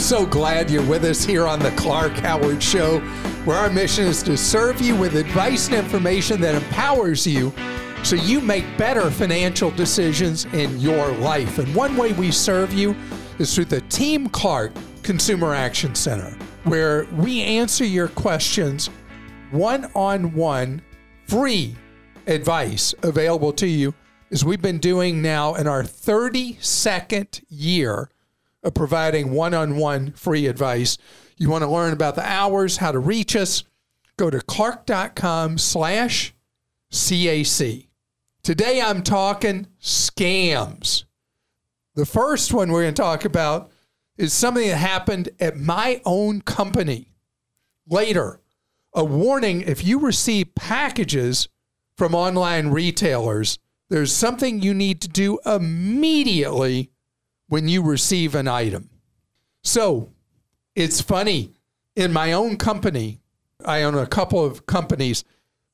So glad you're with us here on the Clark Howard Show, where our mission is to serve you with advice and information that empowers you so you make better financial decisions in your life. And one way we serve you is through the Team Clark Consumer Action Center, where we answer your questions one on one, free advice available to you, as we've been doing now in our 32nd year of providing one on one free advice. You want to learn about the hours, how to reach us, go to clark.com slash CAC. Today I'm talking scams. The first one we're going to talk about is something that happened at my own company. Later, a warning if you receive packages from online retailers, there's something you need to do immediately when you receive an item. So it's funny. In my own company, I own a couple of companies.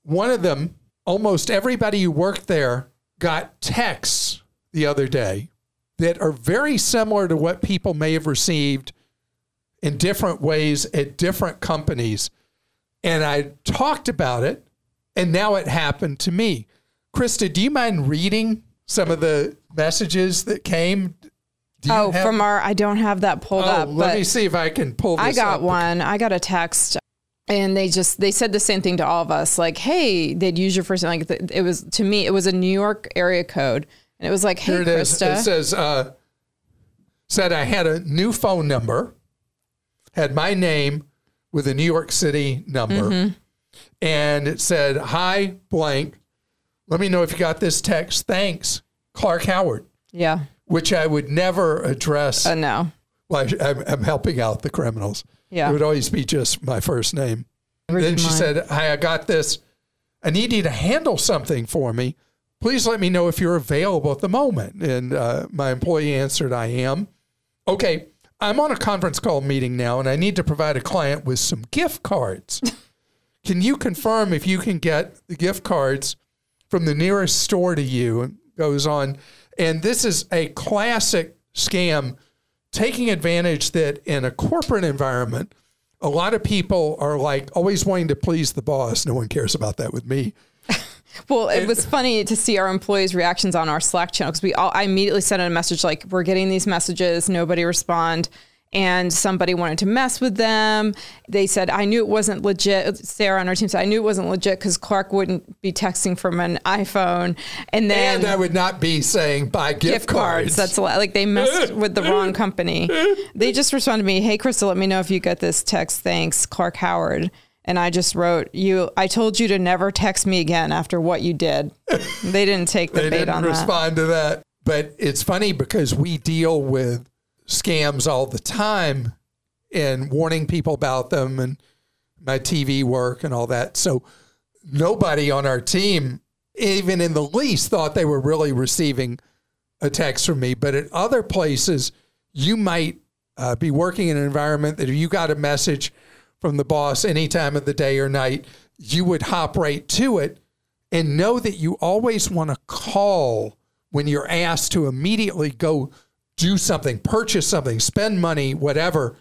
One of them, almost everybody who worked there got texts the other day that are very similar to what people may have received in different ways at different companies. And I talked about it, and now it happened to me. Krista, do you mind reading some of the messages that came? Oh, have- from our, I don't have that pulled Oh, up. let me see if I can pull this I got up. one. I got a text, and they just they said the same thing to all of us. Like, hey, they'd use your first name. Like, it was to me, it was a New York area code, and it was like, hey, Here it is. Krista. It says, uh, said I had a new phone number, had my name with a New York City number, Mm-hmm. and it said, Hi, blank. Let me know if you got this text. Thanks, Clark Howard, yeah. Which I would never address. Uh, no. well, I, I'm, I'm helping out the criminals. Yeah. It would always be just my first name. Never then she mine. said, Hi, I got this. I need you to handle something for me. Please let me know if you're available at the moment. And uh, my employee answered, I am. Okay, I'm on a conference call meeting now, and I need to provide a client with some gift cards. can you confirm if you can get the gift cards from the nearest store to you? And goes on. And this is a classic scam taking advantage that in a corporate environment, a lot of people are like always wanting to please the boss. No one cares about that with me. Well, it was funny to see our employees' reactions on our Slack channel because we all I immediately sent a message like, "We're getting these messages, nobody respond." And somebody wanted to mess with them. They said, "I knew it wasn't legit." Sarah on our team said, "I knew it wasn't legit because Clark wouldn't be texting from an iPhone." And then And I would not be saying buy gift, gift cards. That's a lot. Like they messed with the wrong company. They just responded to me, "Hey, Crystal, let me know if you get this text. Thanks, Clark Howard." And I just wrote, "You, I told you to never text me again after what you did." They didn't take the they bait didn't on that. respond to that. But it's funny because we deal with scams all the time and warning people about them and my TV work and all that. So nobody on our team, even in the least, thought they were really receiving a text from me. But at other places, you might uh, be working in an environment that if you got a message from the boss any time of the day or night, you would hop right to it and know that you always want to call when you're asked to immediately go do something, purchase something, spend money, whatever.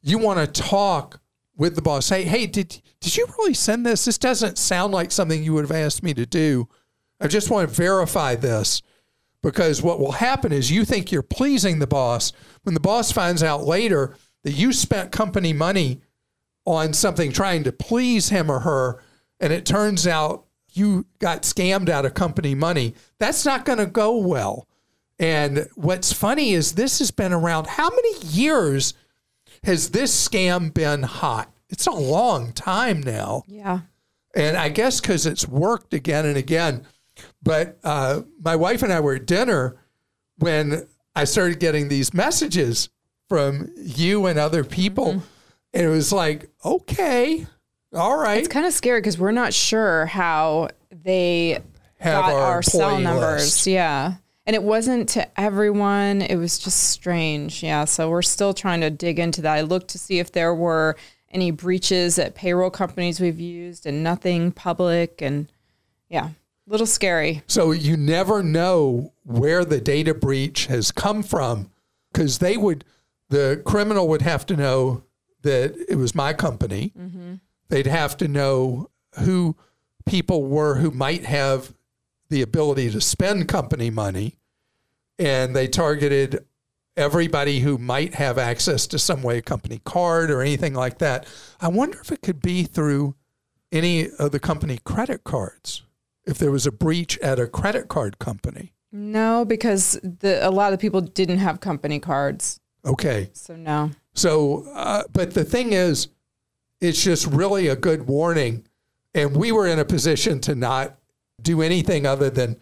You want to talk with the boss. Hey, hey, did did you really send this? This doesn't sound like something you would have asked me to do. I just want to verify this because what will happen is you think you're pleasing the boss. When the boss finds out later that you spent company money on something trying to please him or her, and it turns out you got scammed out of company money, that's not going to go well. And what's funny is this has been around. How many years has this scam been hot? It's a long time now. Yeah. And I guess because it's worked again and again. But uh, my wife and I were at dinner when I started getting these messages from you and other people. Mm-hmm. And it was like, okay, all right. It's kind of scary because we're not sure how they Have got our our, cell numbers. list. Yeah. And it wasn't to everyone. It was just strange. Yeah. So we're still trying to dig into that. I looked to see if there were any breaches at payroll companies we've used and nothing public. And yeah, a little scary. So you never know where the data breach has come from because they would, the criminal would have to know that it was my company. Mm-hmm. They'd have to know who people were who might have the ability to spend company money. And they targeted everybody who might have access to some way a company card or anything like that. I wonder if it could be through any of the company credit cards if there was a breach at a credit card company. No, because the, a lot of people didn't have company cards. Okay. So no. So, uh, but the thing is, it's just really a good warning. And we were in a position to not do anything other than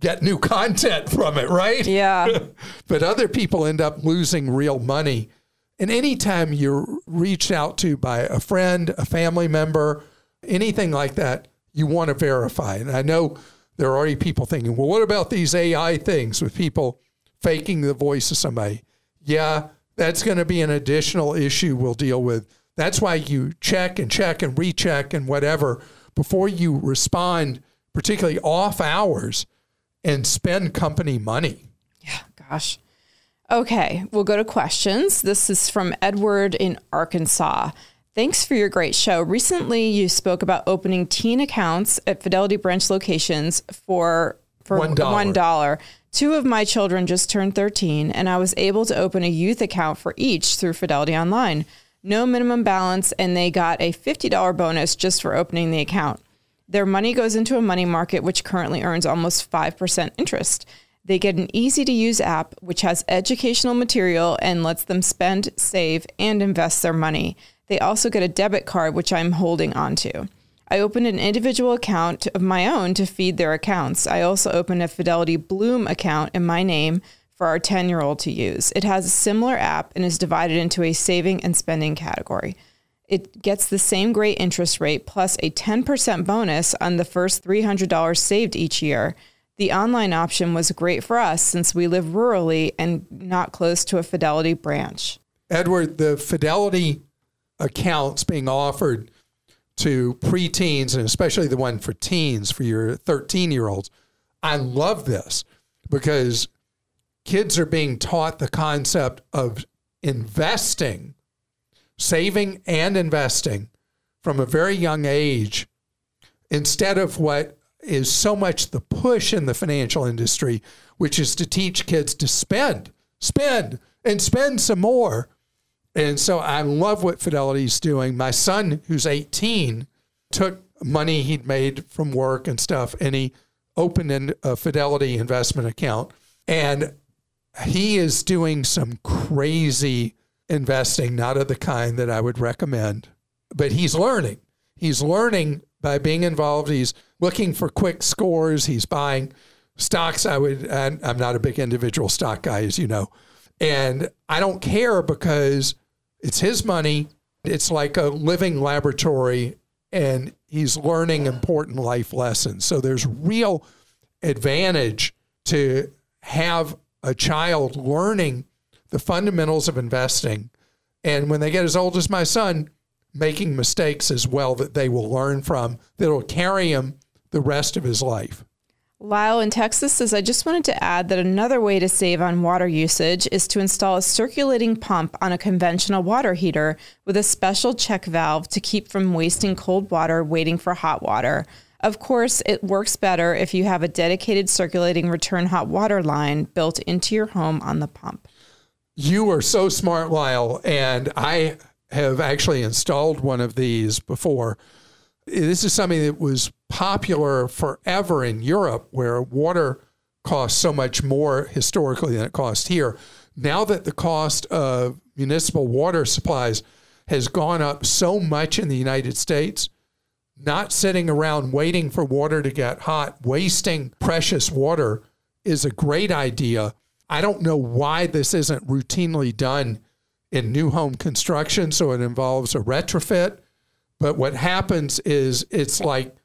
get new content from it, right? Yeah. but other people end up losing real money. And anytime you're reached out to by a friend, a family member, anything like that, you want to verify. And I know there are already people thinking, well, what about these AI things with people faking the voice of somebody? Yeah, that's going to be an additional issue we'll deal with. That's why you check and check and recheck and whatever before you respond, particularly off hours, and spend company money. Yeah, gosh. Okay, we'll go to questions. This is from Edward in Arkansas. Thanks for your great show. Recently, you spoke about opening teen accounts at Fidelity branch locations for for One dollar. Two of my children just turned 13, and I was able to open a youth account for each through Fidelity Online. No minimum balance, and they got a $50 bonus just for opening the account. Their money goes into a money market, which currently earns almost 5% interest. They get an easy to use app, which has educational material and lets them spend, save, and invest their money. They also get a debit card, which I'm holding onto. I opened an individual account of my own to feed their accounts. I also opened a Fidelity Bloom account in my name for our 10 year old to use. It has a similar app and is divided into a saving and spending category. It gets the same great interest rate plus a 10% bonus on the first $300 saved each year. The online option was great for us since we live rurally and not close to a Fidelity branch. Edward, the Fidelity accounts being offered to preteens and especially the one for teens for your 13 year olds, I love this because kids are being taught the concept of investing, saving and investing from a very young age instead of what is so much the push in the financial industry, which is to teach kids to spend, spend, and spend some more. And so I love what Fidelity's doing. My son, who's 18, took money he'd made from work and stuff, and he opened a Fidelity investment account. And he is doing some crazy investing, not of the kind that I would recommend, but he's learning. He's learning by being involved. He's looking for quick scores. He's buying stocks. I would, I'm not a big individual stock guy, as you know. And I don't care because it's his money. It's like a living laboratory, and he's learning important life lessons. So there's real advantage to have a child learning the fundamentals of investing. And when they get as old as my son, making mistakes as well that they will learn from that'll carry him the rest of his life. Lyle in Texas says, I just wanted to add that another way to save on water usage is to install a circulating pump on a conventional water heater with a special check valve to keep from wasting cold water waiting for hot water. Of course, it works better if you have a dedicated circulating return hot water line built into your home on the pump. You are so smart, Lyle. And I have actually installed one of these before. This is something that was popular forever in Europe, where water costs so much more historically than it costs here. Now that the cost of municipal water supplies has gone up so much in the United States, not sitting around waiting for water to get hot, wasting precious water is a great idea. I don't know why this isn't routinely done in new home construction, so it involves a retrofit. But what happens is it's like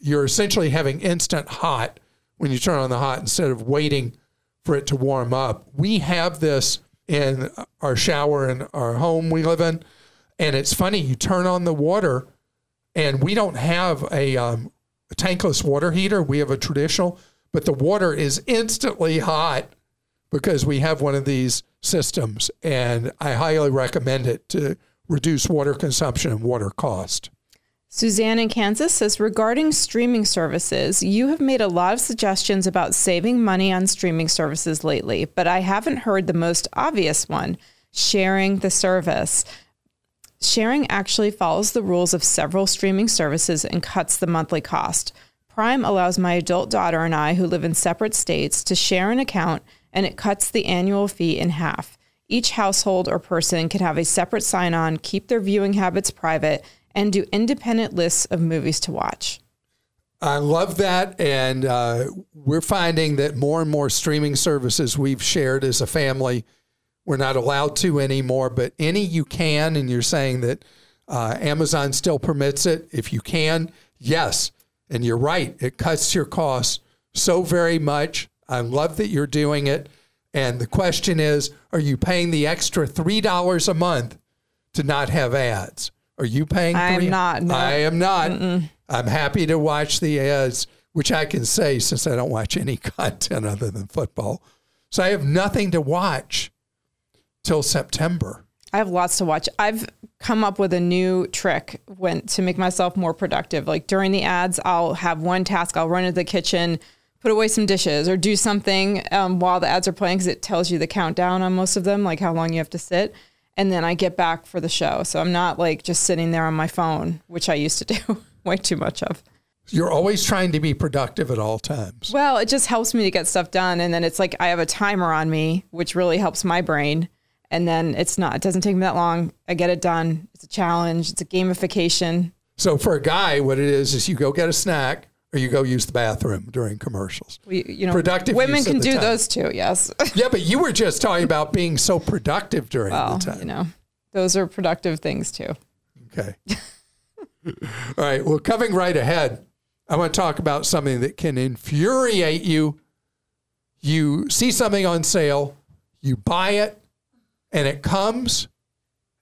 you're essentially having instant hot when you turn on the hot instead of waiting for it to warm up. We have this in our shower in our home we live in. And it's funny, you turn on the water, and we don't have a, um, a tankless water heater. We have a traditional, but the water is instantly hot because we have one of these systems. And I highly recommend it to reduce water consumption and water cost. Suzanne in Kansas says regarding streaming services, you have made a lot of suggestions about saving money on streaming services lately, but I haven't heard the most obvious one sharing the service. Sharing actually follows the rules of several streaming services and cuts the monthly cost. Prime allows my adult daughter and I, who live in separate states, to share an account and it cuts the annual fee in half. Each household or person can have a separate sign on, keep their viewing habits private, and do independent lists of movies to watch. I love that. And uh, we're finding that more and more streaming services we've shared as a family, we're not allowed to anymore, but any you can. And you're saying that uh, Amazon still permits it. If you can, yes. And you're right, it cuts your costs so very much. I love that you're doing it. And the question is are you paying the extra $3 a month to not have ads? Are you paying? I am not. No. I am not. Mm-mm. I'm happy to watch the ads, which I can say since I don't watch any content other than football. So I have nothing to watch till September. I have lots to watch. I've come up with a new trick when to make myself more productive. Like during the ads, I'll have one task. I'll run into the kitchen, put away some dishes, or do something um, while the ads are playing because it tells you the countdown on most of them, like how long you have to sit and then I get back for the show. So I'm not like just sitting there on my phone, which I used to do way too much of. You're always trying to be productive at all times. Well, it just helps me to get stuff done. And then it's like I have a timer on me, which really helps my brain. And then it's not, it doesn't take me that long. I get it done. It's a challenge, it's a gamification. So for a guy, what it is, is you go get a snack, or you go use the bathroom during commercials. We, you know, productive. Women can do time. those too. Yes. yeah, but you were just talking about being so productive during well, the time. You know, those are productive things too. Okay. All right. Well, coming right ahead, I want to talk about something that can infuriate you. You see something on sale, you buy it, and it comes,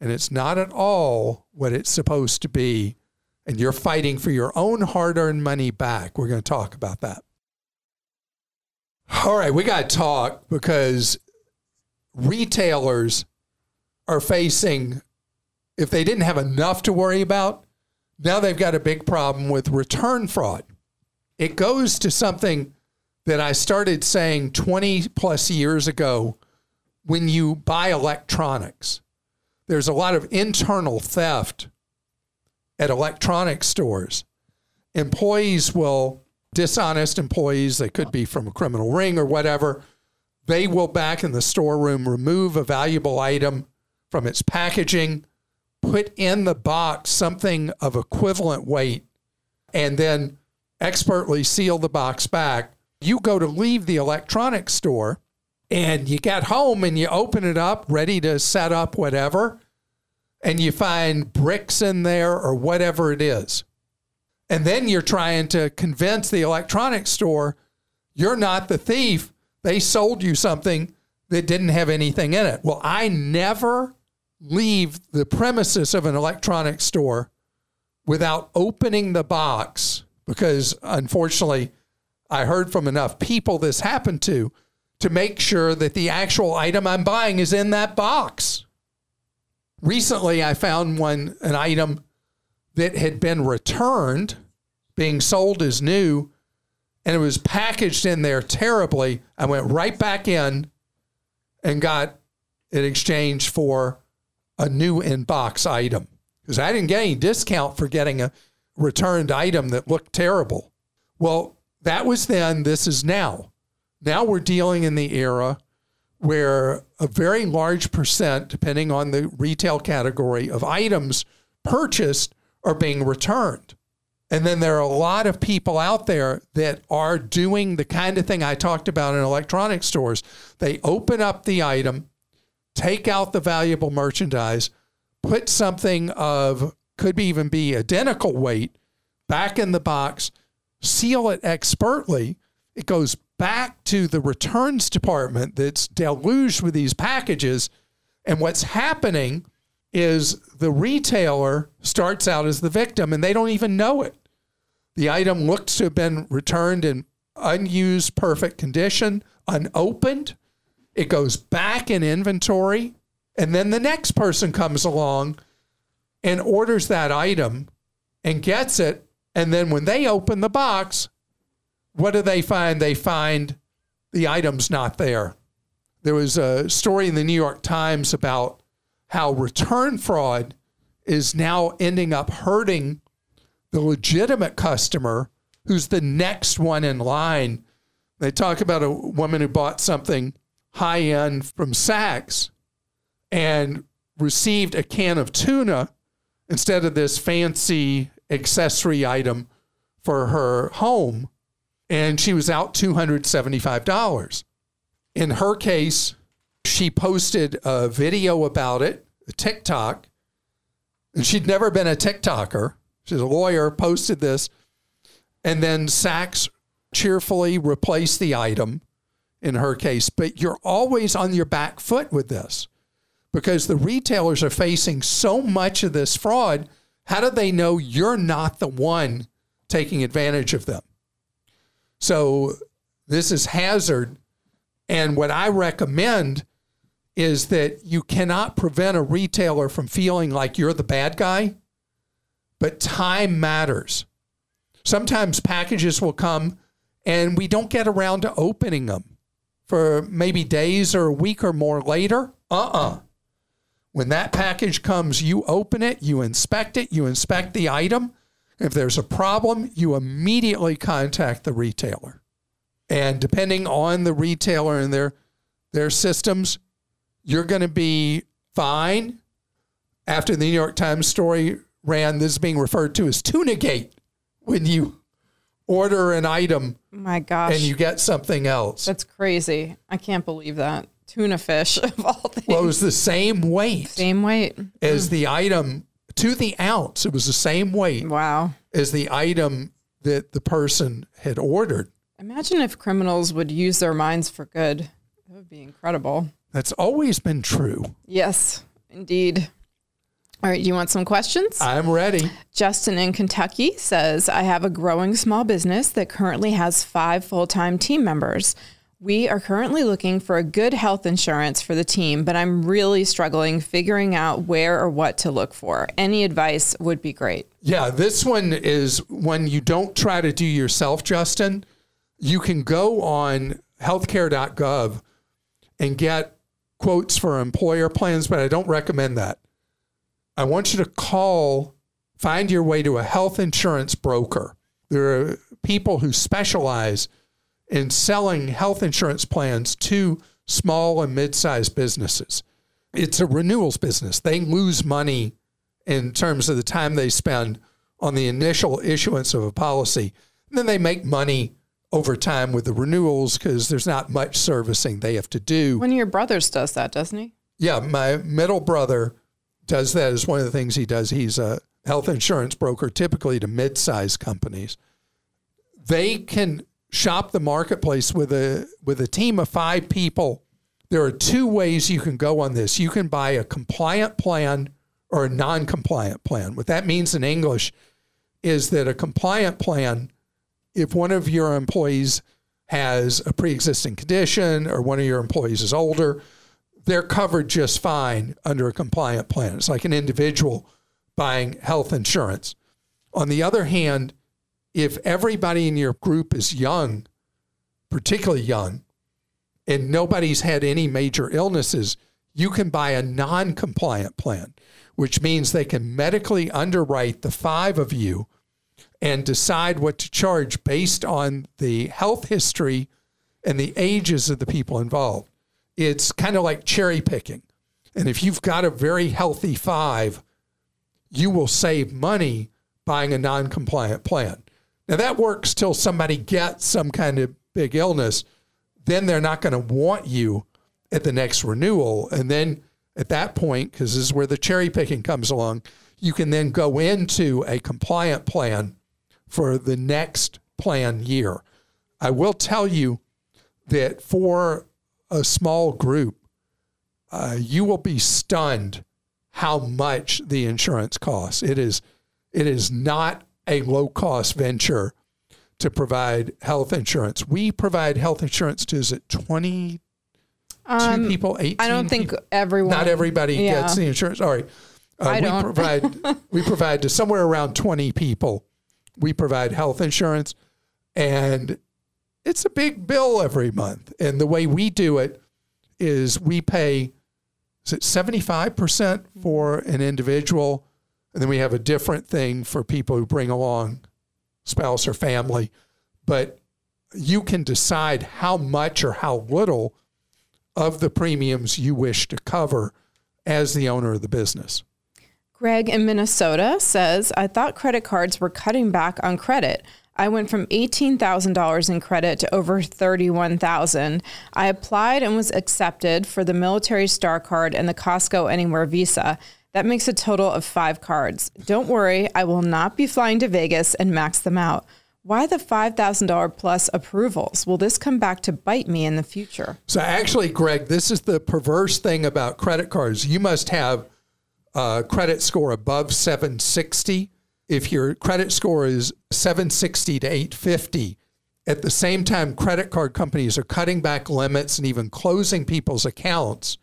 and it's not at all what it's supposed to be and you're fighting for your own hard earned money back. We're going to talk about that. All right, we got to talk because retailers are facing, if they didn't have enough to worry about, now they've got a big problem with return fraud. It goes to something that I started saying 20 plus years ago when you buy electronics. There's a lot of internal theft at electronics stores. Employees will, dishonest employees, they could be from a criminal ring or whatever, they will back in the storeroom remove a valuable item from its packaging, put in the box something of equivalent weight, and then expertly seal the box back. You go to leave the electronics store and you get home and you open it up, ready to set up whatever and you find bricks in there or whatever it is. And then you're trying to convince the electronics store you're not the thief. They sold you something that didn't have anything in it. Well, I never leave the premises of an electronics store without opening the box because unfortunately I heard from enough people this happened to to make sure that the actual item I'm buying is in that box recently I found one an item that had been returned, being sold as new, and it was packaged in there terribly. I went right back in and got it exchanged for a new in box item because I didn't get any discount for getting a returned item that looked terrible. Well, that was then, this is now. Now we're dealing in the era where a very large percent, depending on the retail category, of items purchased are being returned. And then there are a lot of people out there that are doing the kind of thing I talked about in electronic stores. They open up the item, take out the valuable merchandise, put something of could be even be identical weight back in the box, seal it expertly. It goes back to the returns department that's deluged with these packages. And what's happening is the retailer starts out as the victim and they don't even know it. The item looks to have been returned in unused, perfect condition, unopened. It goes back in inventory. And then the next person comes along and orders that item and gets it. And then when they open the box, what do they find? They find the item's not there. There was a story in the New York Times about how return fraud is now ending up hurting the legitimate customer who's the next one in line. They talk about a woman who bought something high end from Saks and received a can of tuna instead of this fancy accessory item for her home. And she was out $275. In her case, she posted a video about it, a TikTok, and she'd never been a TikToker. She's a lawyer, posted this, and then Saks cheerfully replaced the item in her case. But you're always on your back foot with this because the retailers are facing so much of this fraud. How do they know you're not the one taking advantage of them? So this is hazard. And what I recommend is that you cannot prevent a retailer from feeling like you're the bad guy, but time matters. Sometimes packages will come and we don't get around to opening them for maybe days or a week or more later. Uh uh-uh. uh When that package comes, you open it, you inspect it, you inspect the item. If there's a problem, you immediately contact the retailer. And depending on the retailer and their, their systems, you're going to be fine. After the New York Times story ran, this is being referred to as Tunagate when you order an item my gosh and you get something else that's crazy i can't believe that tuna fish of all things well it was the same weight same weight as mm. the item to the ounce it was the same weight wow as the item that the person had ordered imagine if criminals would use their minds for good that would be incredible that's always been true. Yes, indeed. All right, do you want some questions? I'm ready. Justin in Kentucky says, I have a growing small business that currently has five full time team members. We are currently looking for a good health insurance for the team, but I'm really struggling figuring out where or what to look for. Any advice would be great. Yeah, this one is when you don't try to do yourself, Justin. You can go on healthcare.gov and get quotes for employer plans, but I don't recommend that. I want you to call, find your way to a health insurance broker. There are people who specialize in selling health insurance plans to small and mid sized businesses. It's a renewals business. They lose money in terms of the time they spend on the initial issuance of a policy. And then they make money over time with the renewals because there's not much servicing they have to do. One of your brothers does that, doesn't he? Yeah, my middle brother does that as one of the things he does. He's a health insurance broker, typically to mid-sized companies. They can shop the marketplace with a with a team of five people. There are two ways you can go on this. You can buy a compliant plan or a non-compliant plan. What that means in English is that a compliant plan if one of your employees has a pre-existing condition or one of your employees is older, they're covered just fine under a compliant plan. It's like an individual buying health insurance. On the other hand, if everybody in your group is young, particularly young, and nobody's had any major illnesses, you can buy a non compliant plan, which means they can medically underwrite the five of you and decide what to charge based on the health history and the ages of the people involved. It's kind of like cherry picking. And if you've got a very healthy five, you will save money buying a non compliant plan. Now, that works till somebody gets some kind of big illness. Then they're not going to want you at the next renewal. And then at that point, because this is where the cherry picking comes along, you can then go into a compliant plan for the next plan year. I will tell you that for a small group, uh, you will be stunned how much the insurance costs. It is it is not a low cost venture to provide health insurance. We provide health insurance to is it twenty two people, eighteen? Um, I don't think people? everyone. Not everybody Yeah. gets the insurance. All right. Uh, I we don't. provide we provide to somewhere around 20 people. We provide health insurance and it's a big bill every month. And the way we do it is we pay is it 75% for an individual and then we have a different thing for people who bring along spouse or family. But you can decide how much or how little of the premiums you wish to cover as the owner of the business. Greg in Minnesota says, I thought credit cards were cutting back on credit. I went from $18,000 in credit to over 31,000. I applied and was accepted for the military star card and the Costco Anywhere Visa. That makes a total of 5 cards. Don't worry, I will not be flying to Vegas and max them out. Why the $5,000 plus approvals? Will this come back to bite me in the future? So actually, Greg, this is the perverse thing about credit cards. You must have a credit score above 760. If your credit score is 760 to 850, at the same time, credit card companies are cutting back limits and even closing people's accounts.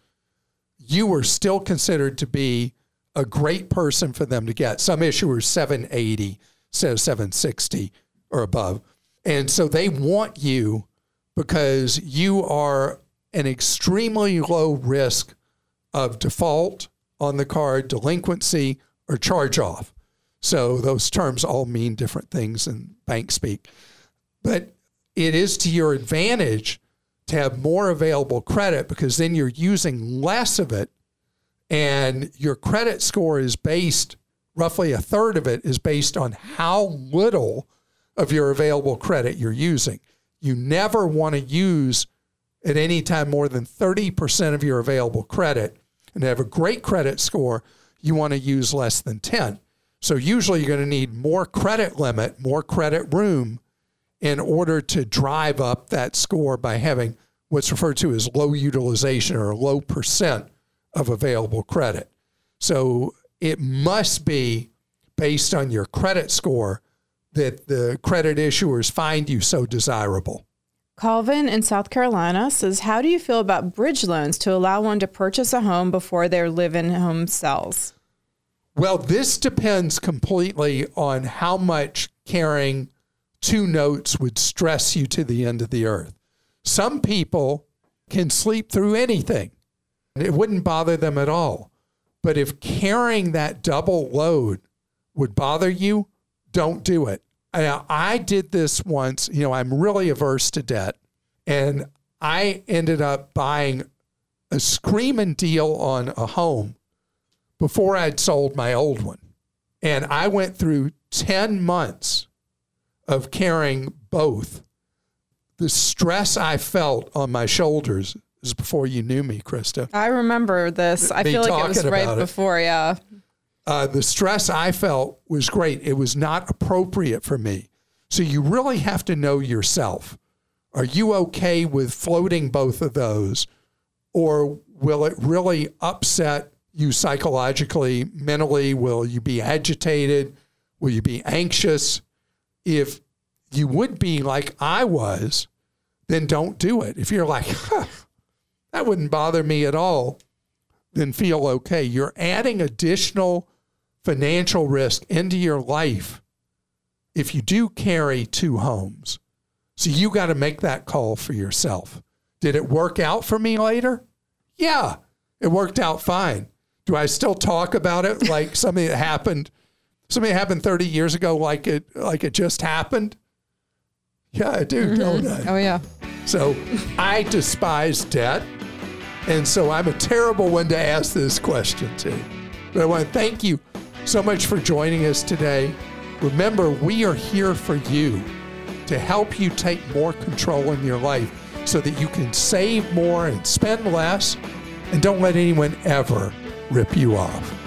You are still considered to be a great person for them to get. Some issuers 780 instead of 760 or above. And so they want you because you are an extremely low risk of default on the card, delinquency, or charge off. So those terms all mean different things in bank speak. But it is to your advantage to have more available credit because then you're using less of it and your credit score is based roughly a third of it is based on how little of your available credit you're using. You never want to use at any time more than 30% of your available credit and to have a great credit score, you want to use less than 10. So usually you're going to need more credit limit, more credit room in order to drive up that score by having what's referred to as low utilization or low percent of available credit. So it must be based on your credit score that the credit issuers find you so desirable. Calvin in South Carolina says, How do you feel about bridge loans to allow one to purchase a home before their live in home sells? Well, this depends completely on how much carrying two notes would stress you to the end of the earth. Some people can sleep through anything, it wouldn't bother them at all. But if carrying that double load would bother you, don't do it. I, I did this once. You know, I'm really averse to debt, and I ended up buying a screaming deal on a home before I'd sold my old one. And I went through 10 months of carrying both. The stress I felt on my shoulders is before you knew me, Krista. I remember this. I Me feel like it was right it. before, yeah. Uh, the stress I felt was great. It was not appropriate for me. So you really have to know yourself. Are you okay with floating both of those? Or will it really upset you psychologically, mentally? Will you be agitated? Will you be anxious? If you would be like I was, then don't do it. If you're like, huh, that wouldn't bother me at all, then feel okay. You're adding additional financial risk into your life if you do carry two homes. So you got to make that call for yourself. Did it work out for me later? Yeah, it worked out fine. Do I still talk about it like something that happened something that happened 30 years ago like it like it just happened? Yeah, I do, don't mm-hmm. I? Oh, yeah. So I despise debt. And so I'm a terrible one to ask this question to. But I want to thank you so much for joining us today. Remember, we are here for you to help you take more control in your life so that you can save more and spend less and don't let anyone ever rip you off.